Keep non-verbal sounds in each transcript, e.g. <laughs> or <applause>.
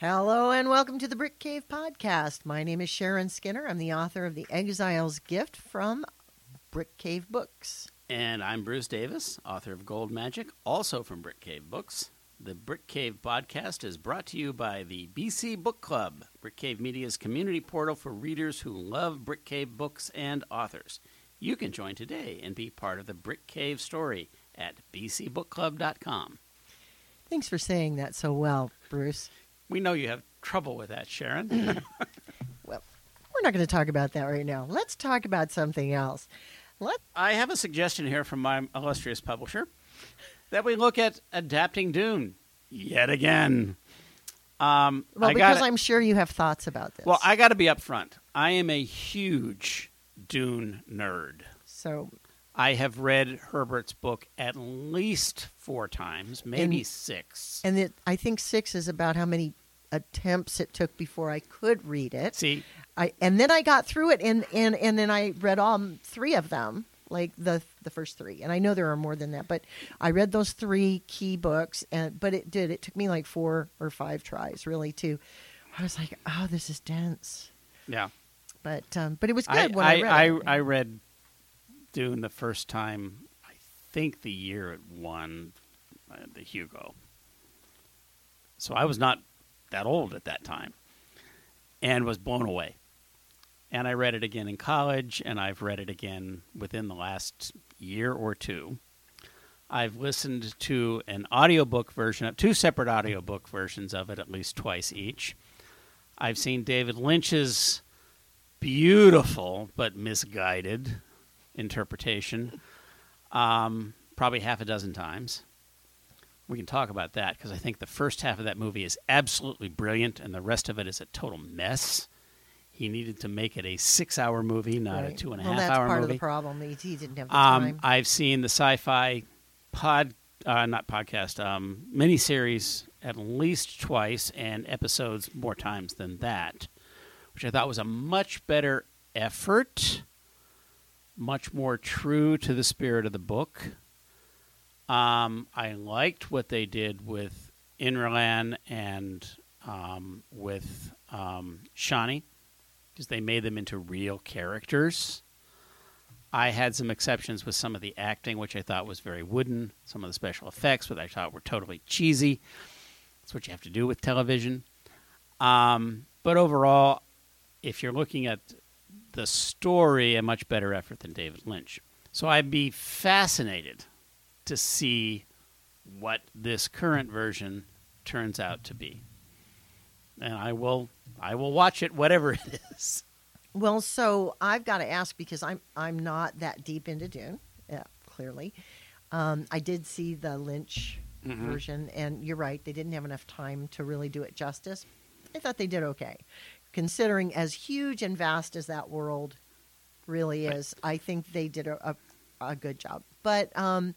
Hello and welcome to the Brick Cave Podcast. My name is Sharon Skinner. I'm the author of The Exile's Gift from Brick Cave Books. And I'm Bruce Davis, author of Gold Magic, also from Brick Cave Books. The Brick Cave podcast is brought to you by the BC Book Club, Brick Cave Media's community portal for readers who love Brick Cave books and authors. You can join today and be part of the Brick Cave story at bcbookclub.com. Thanks for saying that so well, Bruce. We know you have trouble with that, Sharon. <laughs> well, we're not going to talk about that right now. Let's talk about something else. Let I have a suggestion here from my illustrious publisher that we look at adapting Dune yet again. Um, well, I because gotta- I'm sure you have thoughts about this. Well, I got to be upfront. I am a huge Dune nerd. so I have read Herbert's book at least four times, maybe And- six. and it, I think six is about how many attempts it took before I could read it. See, I and then I got through it, and and and then I read all three of them, like the the first three. And I know there are more than that, but I read those three key books, and but it did. It took me like four or five tries, really. To I was like, oh, this is dense, yeah, but um, but it was I good when I, I, read I, it. I read Dune the first time. I think the year it won uh, the Hugo. So I was not that old at that time, and was blown away. And I read it again in college, and I've read it again within the last year or two. I've listened to an audiobook version two separate audiobook versions of it at least twice each. I've seen David Lynch's beautiful but misguided interpretation um, probably half a dozen times. We can talk about that because I think the first half of that movie is absolutely brilliant and the rest of it is a total mess. He needed to make it a six hour movie, not a Right. two and a well, half that's part of the problem. He, he didn't have the Um, time. I've seen the sci-fi pod, uh, not podcast, um, miniseries at least twice, and episodes more times than that, which I thought was a much better effort, much more true to the spirit of the book. Um, I liked what they did with Irulan and um, with um, because they made them into real characters. I had some exceptions with some of the acting, which I thought was very wooden. Some of the special effects, which I thought were totally cheesy. That's what you have to do with television. Um, but overall, if you're looking at the story, a much better effort than David Lynch. So I'd be fascinated to see what this current version turns out to be. And I will I will watch it whatever it <laughs> is. Well, so I've got to ask because I'm I'm not that deep into Dune, yeah, clearly. Um, I did see the Lynch Mhm. version, and you're right; they didn't have enough time to really do it justice. I thought they did okay, considering as huge and vast as that world really is. I think they did a, a, a good job. But um,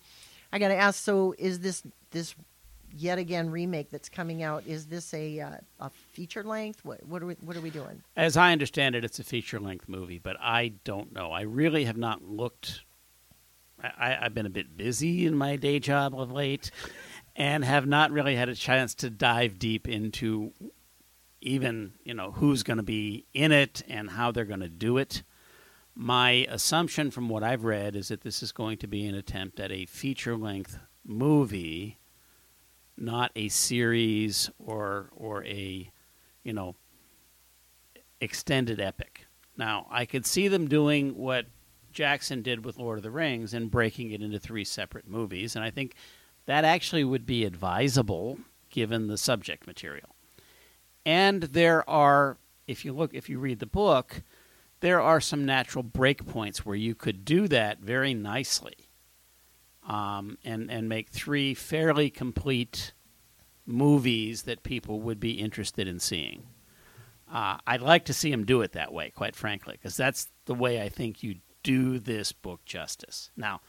I got to ask: so is this this yet again remake that's coming out? Is this a uh, a feature length? What what are we what are we doing? As I understand it, it's a feature length movie, but I don't know. I really have not looked. I, I've been a bit busy in my day job of late and have not really had a chance to dive deep into even, you know, who's going to be in it and how they're going to do it. My assumption from what I've read is that this is going to be an attempt at a feature length movie, not a series or or a, you know, extended epic. Now, I could see them doing what Jackson did with Lord of the Rings and breaking it into three separate movies, and I think that actually would be advisable given the subject material. And there are, if you look, if you read the book, there are some natural breakpoints where you could do that very nicely, um, and and make three fairly complete movies that people would be interested in seeing. Uh, I'd like to see him do it that way, quite frankly, because that's the way I think you do this book justice. Now,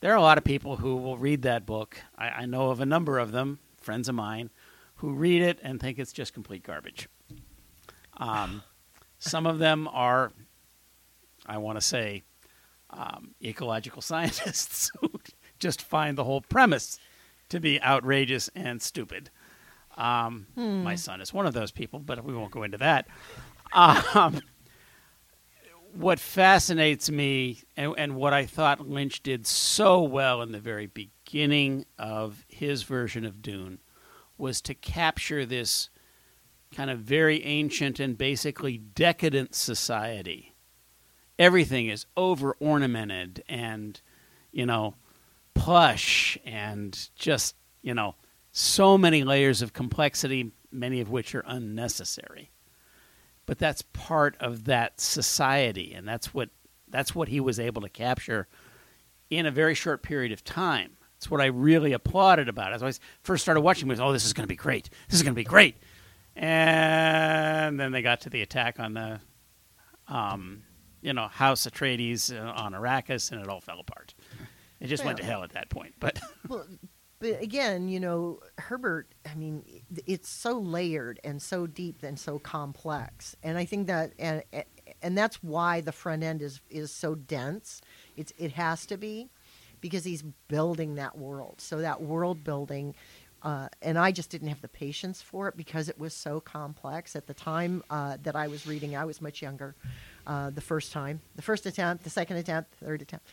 there are a lot of people who will read that book. I, I know of a number of them, friends of mine, who read it and think it's just complete garbage. Um, some of them are, I want to say, um, ecological <laughs> scientists who just find the whole premise to be outrageous and stupid. Um, My son is one of those people, but we won't go into that. Um, what fascinates me, and, and what I thought Lynch did so well in the very beginning of his version of Dune, was to capture this kind of very ancient and basically decadent society. Everything is over ornamented and, you know, plush and just, you know, so many layers of complexity, many of which are unnecessary. But that's part of that society, and that's what that's what he was able to capture in a very short period of time. It's what I really applauded about it. As I first started watching, was, oh, this is going to be great. This is going to be great. And then they got to the attack on the, um, you know, House Atreides uh, on Arrakis, and it all fell apart. It just went to hell at that point. But <laughs> well, but again, you know, Herbert. I mean, it's so layered and so deep and so complex, and I think that and and that's why the front end is is so dense. It's it has to be because he's building that world. So that world building. Uh, and I just didn't have the patience for it because it was so complex. At the time uh, that I was reading, I was much younger. Uh, the first time, the first attempt, the second attempt, the third attempt.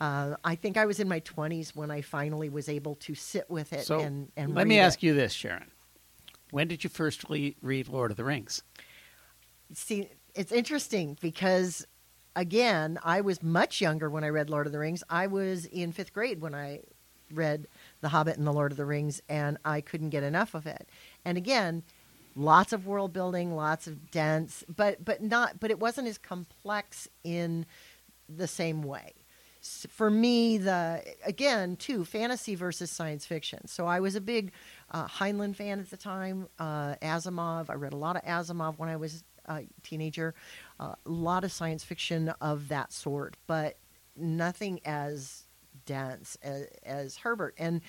Uh, I think I was in my 20s when I finally was able to sit with it so and, and let me ask it. you this, Sharon. When did you first read Lord of the Rings? See, it's interesting because, again, I was much younger when I read Lord of the Rings. I was in fifth grade when I read The Hobbit and The Lord of the Rings, and I couldn't get enough of it. And again, lots of world building, lots of dense, but but not, but it wasn't as complex in the same way. For me, the again, too, fantasy versus science fiction. So I was a big uh, Heinlein fan at the time. Uh, Asimov. I read a lot of Asimov when I was a teenager. Uh, a lot of science fiction of that sort, but nothing as dense as, as Herbert. And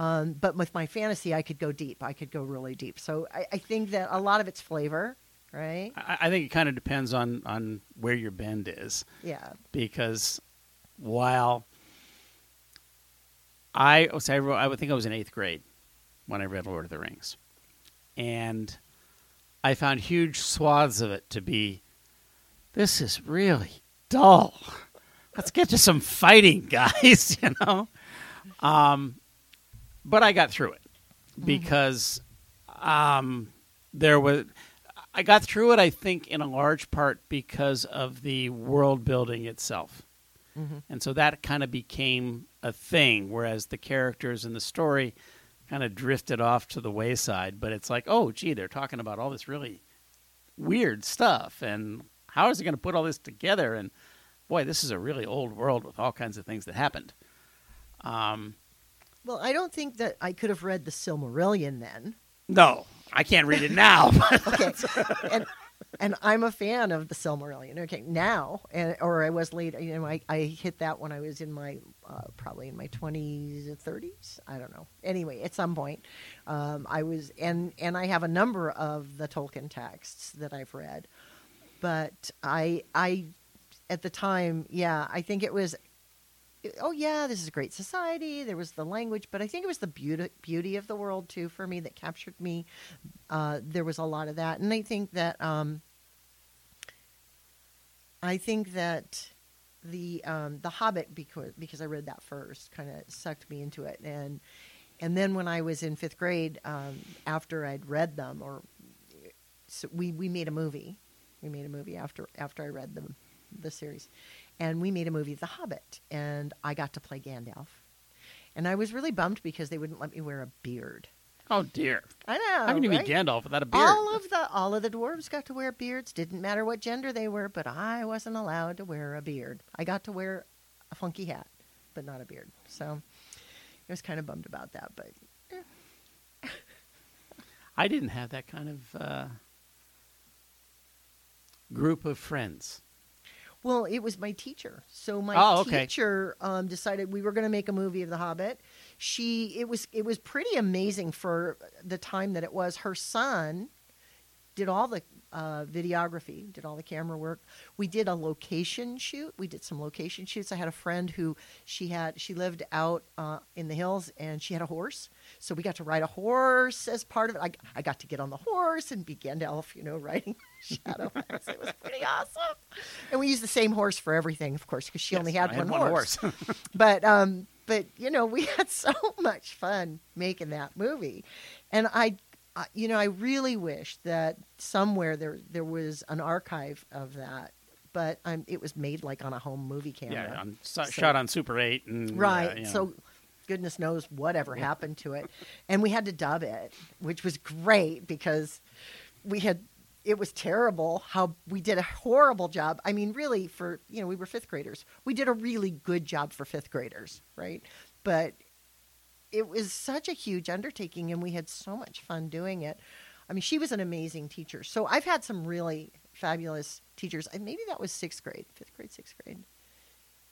um, but with my fantasy, I could go deep. I could go really deep. So I, I think that a lot of it's flavor, right? I, I think it kind of depends on on where your bend is. Yeah. because while I so I, wrote, I would think I was in eighth grade when I read Lord of the Rings, and I found huge swaths of it to be this is really dull. Let's get to some fighting, <laughs> guys. <laughs> You know, um, but I got through it because um, there was. I got through it, I think, in a large part because of the world building itself. Mm-hmm. And so that kind of became a thing, whereas the characters and the story kind of drifted off to the wayside. But it's like, oh, gee, they're talking about all this really weird stuff. And how is it going to put all this together? And boy, this is a really old world with all kinds of things that happened. Um, Well, I don't think that I could have read the Silmarillion then. no, I can't read it now. <laughs> Okay, and and I'm a fan of the Silmarillion. Okay, now and or I was late. You know, I, I hit that when I was in my uh, probably in my 20s or 30s. I don't know. Anyway, at some point, um, I was and and I have a number of the Tolkien texts that I've read, but I I at the time, yeah, I think it was oh yeah, this is a great society. There was the language, but I think it was the beauty beauty of the world too for me that captured me. Uh, there was a lot of that, and I think that um, I think that the um, the Hobbit because because I read that first kind of sucked me into it, and and then when I was in fifth grade, um, after I'd read them, or so we we made a movie. We made a movie after after I read them the series, and we made a movie, The Hobbit, and I got to play Gandalf, and I was really bummed because they wouldn't let me wear a beard. Oh, dear. I know. How can you right? be Gandalf without a beard? All of the all of the dwarves got to wear beards. Didn't matter what gender they were, but I wasn't allowed to wear a beard. I got to wear a funky hat, but not a beard. So I was kind of bummed about that. But <laughs> I didn't have that kind of uh, group of friends. Well, it was my teacher. So my Oh, okay. teacher um, decided we were going to make a movie of The Hobbit. She it was it was pretty amazing for the time that it was. Her son did all the uh, videography, did all the camera work. We did a location shoot. We did some location shoots. I had a friend who she had she lived out uh, in the hills and she had a horse, so we got to ride a horse as part of it. I, I got to get on the horse and be Gandalf, you know, riding <laughs> Shadowfax. it was pretty awesome. And we used the same horse for everything, of course, because she Yes, only had, I had one, one horse. horse. <laughs> but um, but you know, we <laughs> had so much fun making that movie, and I, You know, I really wish that somewhere there there was an archive of that. But um, it was made like on a home movie camera. Yeah, on, so, So- shot on Super 8. And, Right. uh, you know. So goodness knows whatever happened to it. And we had to dub it, which was great because we had it was terrible how we did a horrible job. I mean, really for, you know, we were 5th graders. We did a really good job for 5th graders, right? But it was such a huge undertaking and we had so much fun doing it. I mean, she was an amazing teacher. So I've had some really fabulous teachers. Maybe that was 6th grade, 5th grade, 6th grade.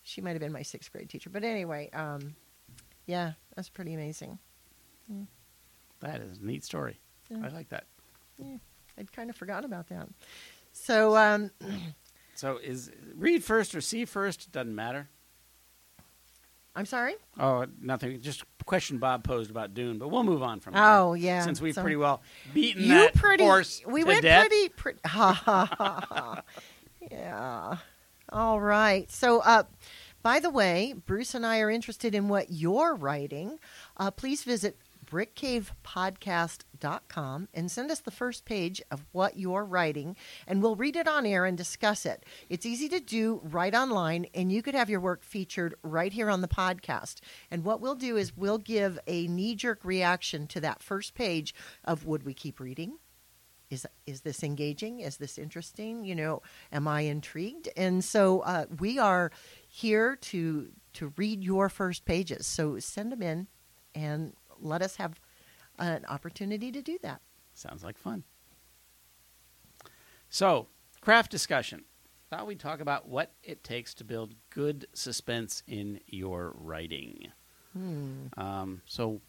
She might have been my 6th grade teacher. But anyway, um yeah, that's pretty amazing. that is a neat story. Yeah. I like that. I'd kind of forgotten about that. So, um, <clears throat> So is read first or see first? Doesn't matter. I'm sorry. Oh, nothing. Just a question Bob posed about Dune, but we'll move on from that. Oh there, yeah, Since we've so- pretty well beaten you that pretty. horse we went death. pretty. pretty ha <laughs> ha ha. ha. Yeah. All right. So, uh, by the way, Bruce and I are interested in what you're writing. Uh, please visit brickcavepodcast.com and send us the first page of what you're writing, and we'll read it on air and discuss it. It's easy to do right online, and you could have your work featured right here on the podcast. And what we'll do is we'll give a knee jerk reaction to that first page of would we keep reading? is is this engaging is this interesting you know am i intrigued and so uh, we are here to to read your first pages so send them in and let us have an opportunity to do that Sounds like fun. So, craft discussion. Thought we'd talk about what it takes to build good suspense in your writing. hmm. Um, so,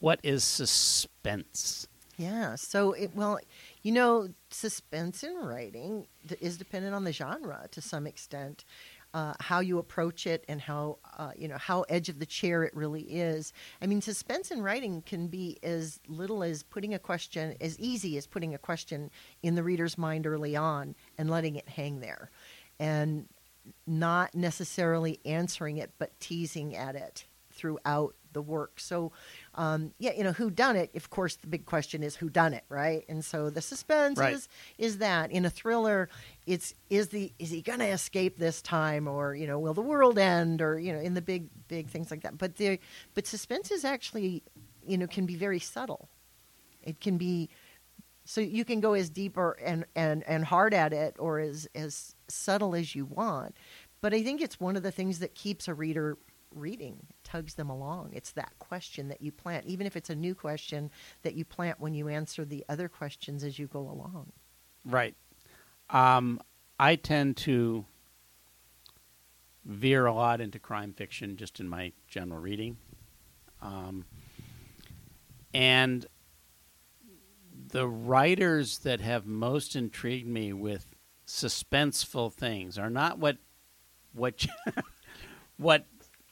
what is suspense? yeah so it well you know suspense in writing is dependent on the genre to some extent uh, how you approach it and how uh, you know how edge of the chair it really is. I mean, suspense in writing can be as little as putting a question, as easy as putting a question in the reader's mind early on and letting it hang there, and not necessarily answering it, but teasing at it throughout the work. So, um, yeah, you know, who done it? Of course, the big question is who done it, right? And so the suspense Right. is is that in a thriller, it's is the is he going to escape this time, or you know, will the world end, or you know, in the big big things like that. But the but suspense is actually, you know, can be very subtle. It can be so you can go as deep or and, and, and hard at it or as as subtle as you want. But I think it's one of the things that keeps a reader reading, tugs them along. It's that question that you plant, even if it's a new question that you plant when you answer the other questions as you go along. Right. Um, I tend to veer a lot into crime fiction just in my general reading. Um, and the writers that have most intrigued me with suspenseful things are not what what <laughs> what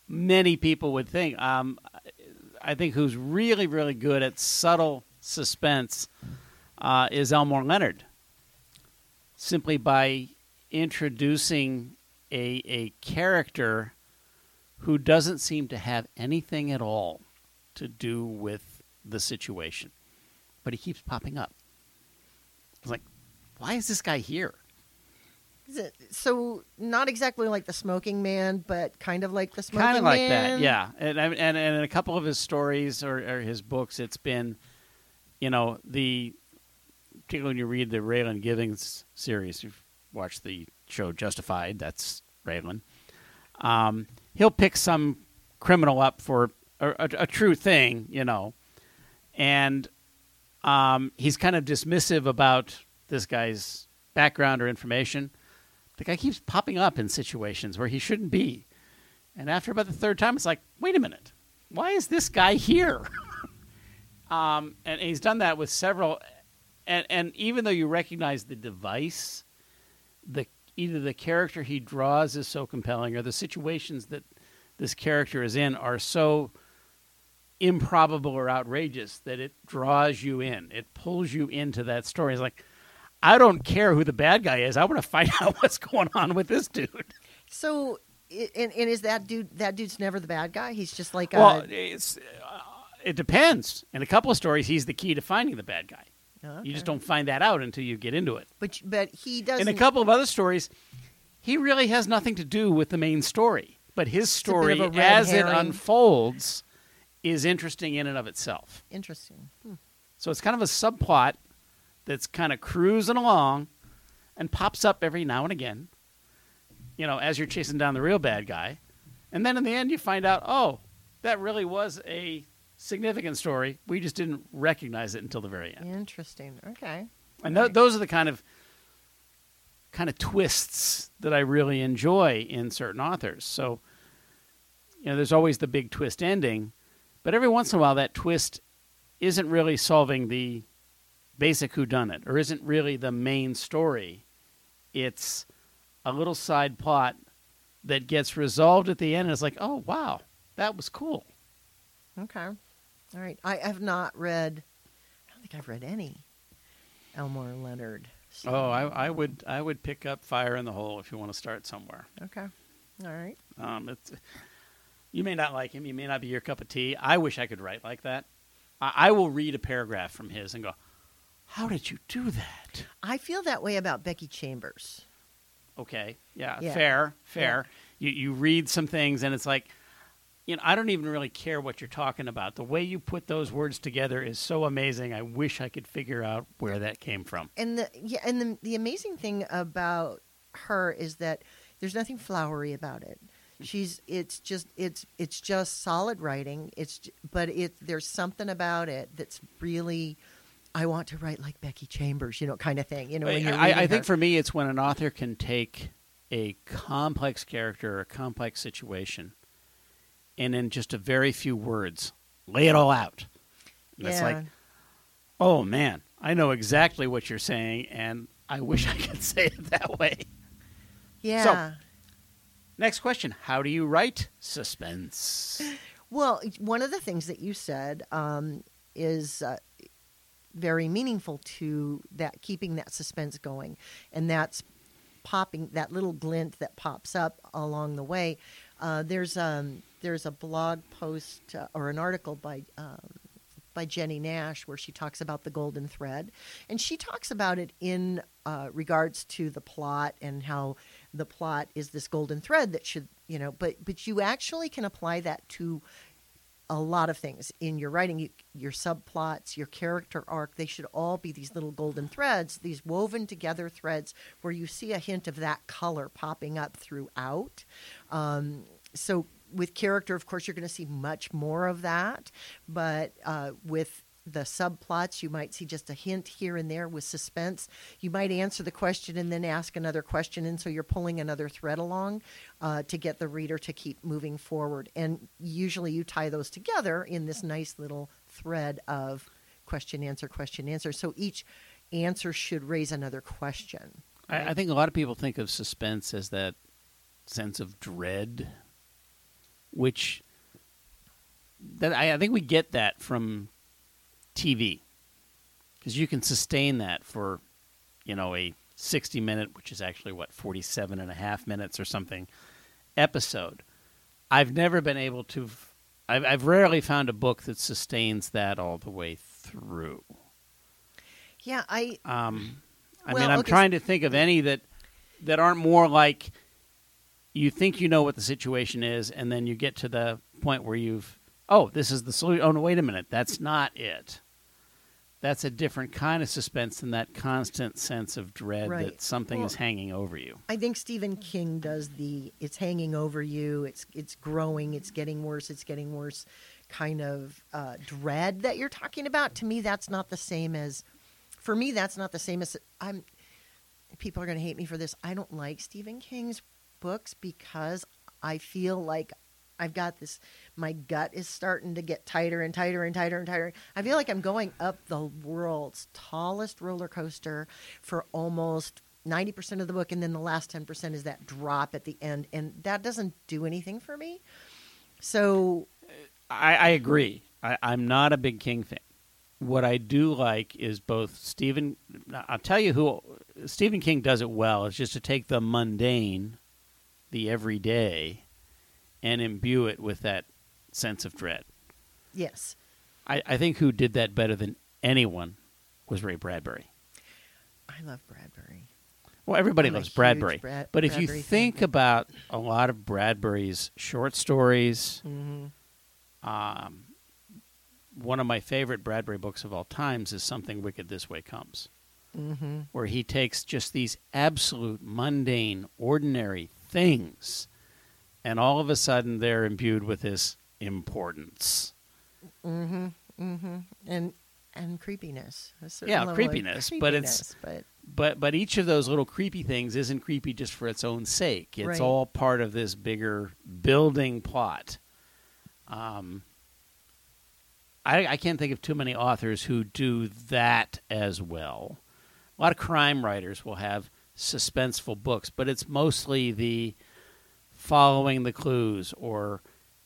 many people would think. Um, I think who's really really good at subtle suspense uh, is Elmore Leonard. Simply by introducing a a character who doesn't seem to have anything at all to do with the situation, but he keeps popping up. It's like, why is this guy here? So not exactly like the Smoking Man, but kind of like the Smoking man. Kind of like Man. that, yeah. And, and and in a couple of his stories or, or his books, it's been, you know, the particularly when you read the Raylan Givens series, you've watched the show Justified. That's Raylan. Um, he'll pick some criminal up for a, a, a true thing, you know, and um, he's kind of dismissive about this guy's background or information. The guy keeps popping up in situations where he shouldn't be. And after about the third time, it's like, wait a minute, why is this guy here? <laughs> um, and he's done that with several and and even though you recognize the device, the either the character he draws is so compelling, or the situations that this character is in are so improbable or outrageous that it draws you in. It pulls you into that story. It's like, I don't care who the bad guy is. I want to find <laughs> out what's going on with this dude. So, and, and is that dude? That dude's never the bad guy. He's just like Well, a, it's uh, it depends. In a couple of stories, he's the key to finding the bad guy. You just don't find that out until you get into it. But but he doesn't. In a couple of other stories, he really has nothing to do with the main story. But his story, a as it unfolds, is interesting in and of itself. Interesting. Hmm. So it's kind of a subplot that's kind of cruising along and pops up every now and again, you know, as you're chasing down the real bad guy. And then in the end, you find out, oh, that really was a significant story. We just didn't recognize it until the very end. Interesting. Okay. And th- those are the kind of kind of twists that I really enjoy in certain authors. So, you know, there's always the big twist ending, but every once in a while that twist isn't really solving the basic whodunit or isn't really the main story. It's a little side plot that gets resolved at the end and it's like, "Oh, wow. That was cool." Okay. All right. I have not read. I don't think I've read any Elmore Leonard. So- Oh, I, I would I would pick up Fire in the Hole if you want to start somewhere. Okay. All right. Um, it's, you may not like him. He may not be your cup of tea. I wish I could write like that. I, I will read a paragraph from his and go, "How did you do that?" I feel that way about Becky Chambers. Okay, yeah, Yeah. fair, fair. You you read some things and it's like, you know, I don't even really care what you're talking about. The way you put those words together is so amazing. I wish I could figure out where that came from. And the yeah, and the the amazing thing about her is that there's nothing flowery about it. She's it's just it's it's just solid writing. It's but it there's something about it that's really I want to write like Becky Chambers, you know, kind of thing. You know, I, I think her. for me, it's when an author can take a complex character or a complex situation, and in just a very few words, lay it all out. And it's like, oh man, I know exactly what you're saying, and I wish I <laughs> could say it that way. yeah. So, next question: How do you write suspense? Well, one of the things that you said um, is uh, very meaningful to that keeping that suspense going, and that's popping that little glint that pops up along the way. Uh, there's um, there's a blog post uh, or an article by um, by Jenny Nash where she talks about the golden thread, and she talks about it in uh, regards to the plot and how the plot is this golden thread that should you know, but but you actually can apply that to a lot of things in your writing. You, your subplots your character arc they should all be these little golden threads these woven together threads where you see a hint of that color popping up throughout. Um, so with character of course you're going to see much more of that but uh, with the subplots. You might see just a hint here and there with suspense. You might answer the question and then ask another question and so you're pulling another thread along uh, to get the reader to keep moving forward. And usually you tie those together in this nice little thread of question answer question answer. So each answer should raise another question. I, I think a lot of people think of suspense as that sense of dread, which that I, I think we get that from TV because you can sustain that for you know a 60 minute which is actually what 47 and a half minutes or something episode i've never been able to I've, I've rarely found a book that sustains that all the way through yeah i um, I Well, mean, I'm okay, trying to think of any that that aren't more like you think you know what the situation is, and then you get to the point where you've oh, this is the solution. Oh no, wait a minute, that's not it. That's a different kind of suspense than that constant sense of dread Right. that something Well- is hanging over you. I think Stephen King does the it's hanging over you, it's it's growing, it's getting worse, it's getting worse kind of uh, dread that you're talking about. To me, that's not the same as for me, that's not the same as I'm people are gonna hate me for this. I don't like Stephen King's books because I feel like I've got this. My gut is starting to get tighter and tighter and tighter and tighter. I feel like I'm going up the world's tallest roller coaster for almost 90% of the book, and then the last 10% is that drop at the end, and that doesn't do anything for me. So, I, I agree. I, I'm not a big King fan. What I do like is both Stephen. I'll tell you who Stephen King does it well. Is just to take the mundane, the everyday, and imbue it with that sense of dread. yes. I, I think who did that better than anyone was Ray Bradbury. I love Bradbury. Well, everybody I'm loves Bradbury. Brad- but if you Bradbury fan. think about a lot of Bradbury's short stories, hmm um, one of my favorite Bradbury books of all times is Something Wicked This Way Comes, hmm where he takes just these absolute mundane, ordinary things, and all of a sudden they're imbued with this importance. hmm hmm And and creepiness. Yeah, of creepiness, but it's- but But but each of those little creepy things isn't creepy just for its own sake. It's Right. all part of this bigger building plot. Um, I, I can't think of too many authors who do that as well. A lot of crime writers will have suspenseful books, but it's mostly the following the clues or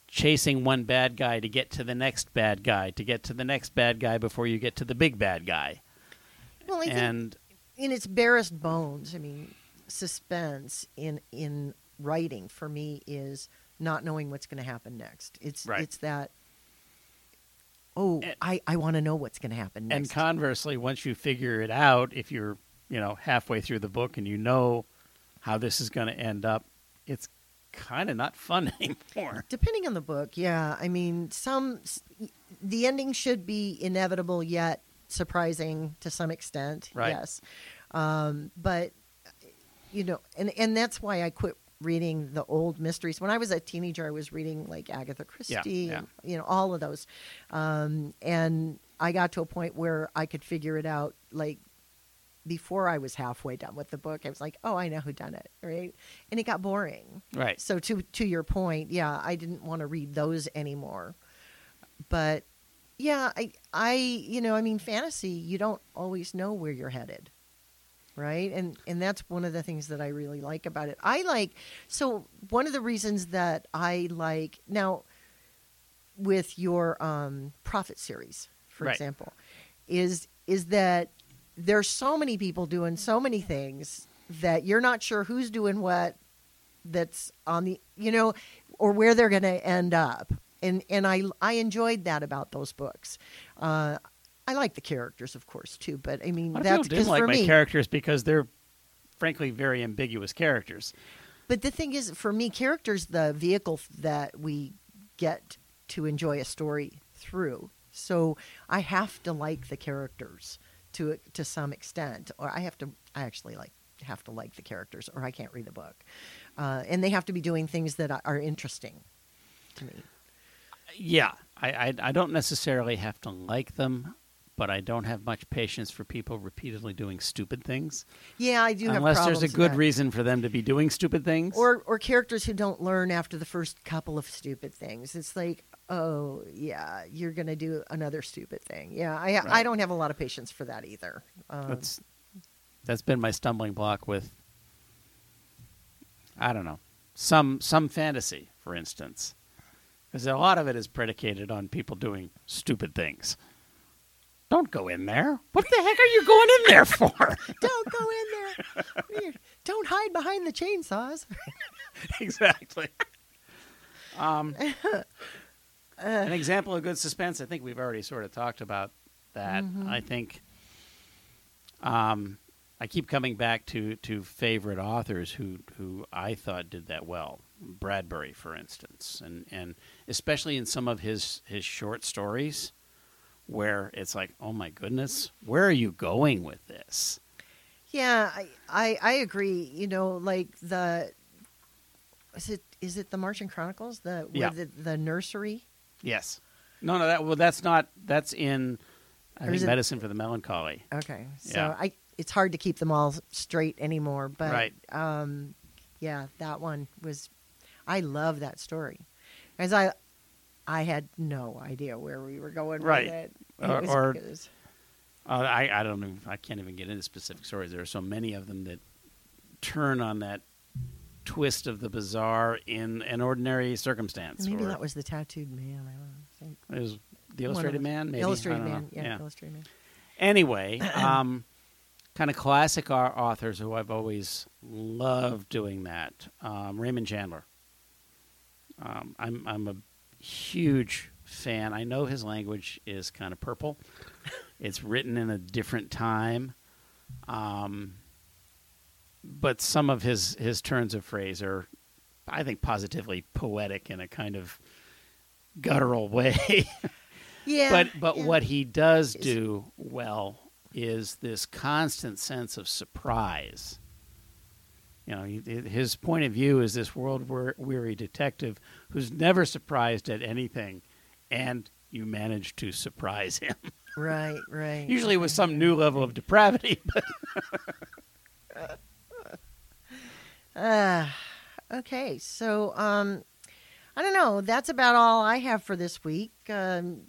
chasing one bad guy to get to the next bad guy to get to the next bad guy before you get to the big bad guy. well, I and in its barest bones, I mean, suspense in in writing for me is not knowing what's going to happen next. It's Right. it's that. Oh, And- I, I want to know what's going to happen And conversely, once you figure it out, if you're you know halfway through the book and you know how this is going to end up, it's kind of not fun <laughs> anymore. Depending on the book, yeah. I mean, some the ending should be inevitable yet surprising to some extent. Right. Yes, um, but you know, and and that's why I quit reading the old mysteries. When I was a teenager, I was reading like Agatha Christie, yeah. and you know all of those, um, and I got to a point where I could figure it out like before I was halfway done with the book. I was like, oh, I know who done it, right? And it got boring. Right. So to to your point, yeah, I didn't want to read those anymore. But yeah, I I you know, I mean fantasy, you don't always know where you're headed. Right? And and that's one of the things that I really like about it. I like so one of the reasons that I like now with your um prophet series, for Right. example, is is that there's so many people doing so many things that you're not sure who's doing what that's on the you know or where they're going to end up and and I I enjoyed that about those books. Uh, I like the characters, of course, too. But I mean, of that's because didn't like for my me. characters because they're frankly very ambiguous characters. But the thing is, for me, characters the vehicle that we get to enjoy a story through. So I have to like the characters to to some extent, or I have to. I actually like have to like the characters, or I can't read the book. Uh, and they have to be doing things that are- interesting to me. Yeah, I, I I don't necessarily have to like them, but I don't have much patience for people repeatedly doing stupid things. Yeah, I do have Unless there's a good reason for them to be doing stupid things. or or characters who don't learn after the first couple of stupid things. It's like, oh yeah, you're gonna do another stupid thing. Yeah, I I don't have a lot of patience for that either. Um, that's that's been my stumbling block with I don't know some some fantasy, for instance, because a lot of it is predicated on people doing stupid things. Don't go in there. What the heck are you going in there for? <laughs> don't go in there. Don't hide behind the chainsaws. <laughs> exactly. Um, <laughs> an example of good suspense. I think we've already sort of talked about that. Mhm. I think. Um, I keep coming back to, to favorite authors who, who I thought did that well. Bradbury, for instance, and, and especially in some of his, his short stories, where it's like, oh my goodness, where are you going with this? Yeah, I, I I agree. You know, like the is it is it the Martian Chronicles the Yeah. the the nursery Yes. No, no, that well, that's not. That's in. I Or think is it- medicine for the melancholy. Okay, so Yeah. I it's hard to keep them all straight anymore, but Right. um, yeah, that one was. I love that story. As I, I had no idea where we were going Right. with it. It Or- was- or- it was- Uh, I I don't even I can't even get into specific stories. There are so many of them that turn on that twist of the bizarre in an ordinary circumstance. maybe that was the tattooed man. I don't know. Think it was the Illustrated Man. Maybe Illustrated man. know. Yeah, Illustrated man. Anyway, <clears throat> um, kind of classic au- authors who I've always loved doing that. Um, Raymond Chandler. Um, I'm I'm a huge fan. I know his language is kind of purple. <laughs> it's written in a different time, um, but some of his his turns of phrase are, I think, positively poetic in a kind of guttural <laughs> way. Yeah. but but yeah. what he does do well is this constant sense of surprise. You know, he, his point of view is this world weary detective who's never surprised at anything, and you manage to surprise him. <laughs> Right, right. Usually with some new level of depravity. But <laughs> Uh, <sighs> okay, so um, I don't know. That's about all I have for this week. Um,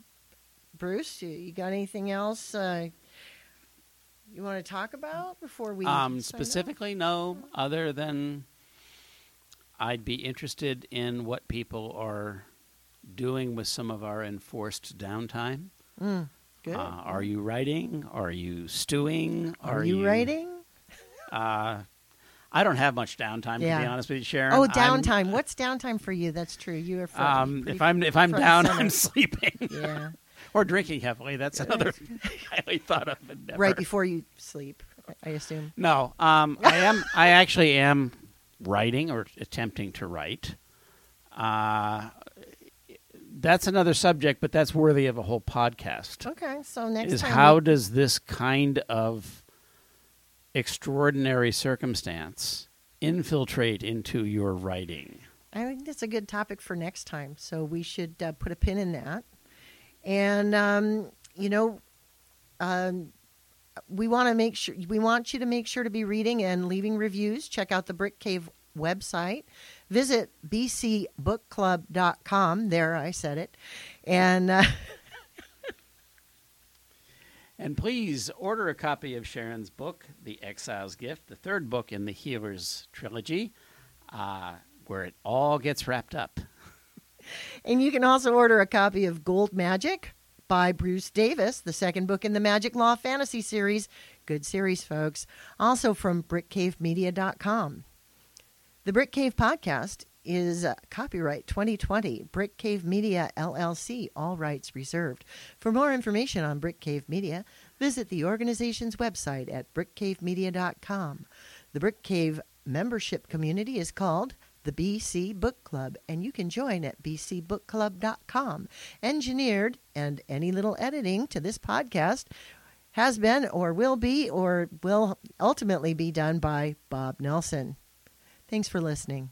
Bruce, you, you got anything else uh, you want to talk about before we um, specifically, no, other than I'd be interested in what people are doing with some of our enforced downtime. Mm, good. Uh, are you writing? Are you stewing? Are, you, writing? Uh, I don't have much downtime to be honest with you, Sharon. Oh, I'm- downtime. What's downtime for you? That's true. You are. <laughs> Front, Um, if I'm if I'm down. I'm <laughs> sleeping yeah, <laughs> or drinking heavily. That's another highly thought of endeavor. right before you sleep. I assume. No, um, I am. I actually am writing or attempting to write. Uh, that's another subject, but that's worthy of a whole podcast. Okay, so next is time how we- does this kind of extraordinary circumstance infiltrate into your writing? I think that's a good topic for next time. So we should uh, put a pin in that. And um, you know, um, we want to make sure we want you to make sure to be reading and leaving reviews. Check out the Brick Cave website. Visit bcbookclub.com. There, I said it. And uh, <laughs> And please order a copy of Sharon's book, The Exile's Gift, the third book in the Healer's trilogy, uh, where it all gets wrapped up. <laughs> And you can also order a copy of Gold Magic by Bruce Davis, the second book in the Magic Law Fantasy series. Good series, folks. Also from brickcavemedia.com. The Brick Cave podcast is uh, copyright 2020, Brick Cave Media LLC, all rights reserved. For more information on Brick Cave Media, visit the organization's website at brickcavemedia.com. The Brick Cave membership community is called the BC Book Club, and you can join at bcbookclub.com. Engineered and any little editing to this podcast has been or will be or will ultimately be done by Bob Nelson. Thanks for listening.